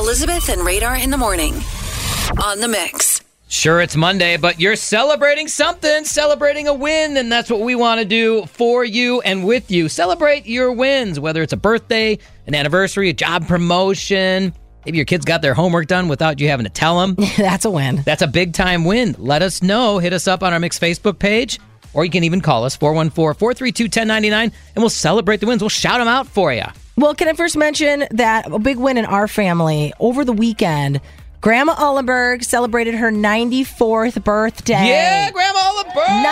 Elizabeth and Radar in the morning on the mix. Sure, it's Monday, but you're celebrating something, celebrating a win, and that's what we want to do for you and with you. Celebrate your wins, whether it's a birthday, an anniversary, a job promotion. Maybe your kids got their homework done without you having to tell them. That's a win. That's a big time win. Let us know. Hit us up on our Mix Facebook page, or you can even call us 414 432 1099, and we'll celebrate the wins. We'll shout them out for you. Well, can I first mention that a big win in our family over the weekend? Grandma Ullenberg celebrated her 94th birthday. Yeah, Grandma Ullenberg!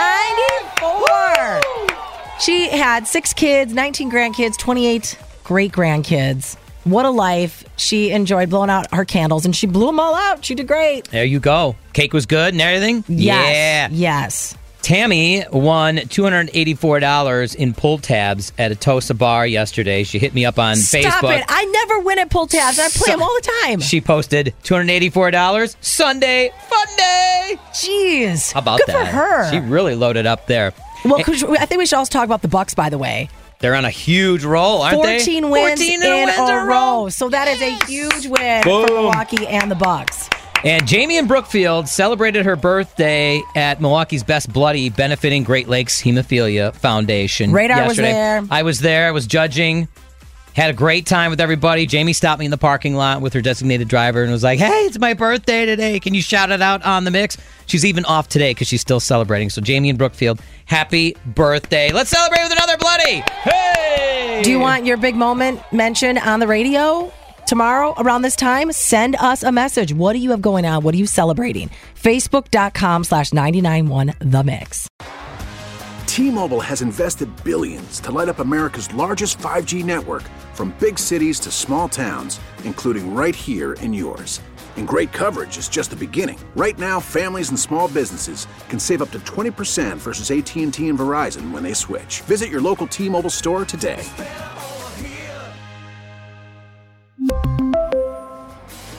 94! She had six kids, 19 grandkids, 28 great grandkids. What a life. She enjoyed blowing out her candles and she blew them all out. She did great. There you go. Cake was good and everything? Yes. Yes. Tammy won $284 in pull tabs at a Tosa bar yesterday. She hit me up on Stop Facebook. it. I never win at pull tabs. I play So- them all the time. She posted $284 Sunday fun day. Jeez. How about Good that? for her. She really loaded up there. well, 'cause I think we should also talk about the Bucks, by the way. They're on a huge roll, aren't 14 they? wins 14 in wins a row. So that is a huge win for Boom. Milwaukee and the Bucks. And Jamie in Brookfield celebrated her birthday at Milwaukee's Best Bloody, benefiting Great Lakes Hemophilia Foundation. Radar was there. I was there. I was judging. Had a great time with everybody. Jamie stopped me in the parking lot with her designated driver and was like, "Hey, it's my birthday today. Can you shout it out on the mix?" She's even off today because she's still celebrating. So Jamie in Brookfield, happy birthday! Let's celebrate with another bloody. Hey! Do you want your big moment mentioned on the radio tomorrow around this time? Send us a message. What do you have going on? What are you celebrating? Facebook.com slash 991 The Mix. T-Mobile has invested billions to light up America's largest 5G network from big cities to small towns, including right here in yours. And great coverage is just the beginning. Right now, families and small businesses can save up to 20% versus AT&T and Verizon when they switch. Visit your local T-Mobile store today.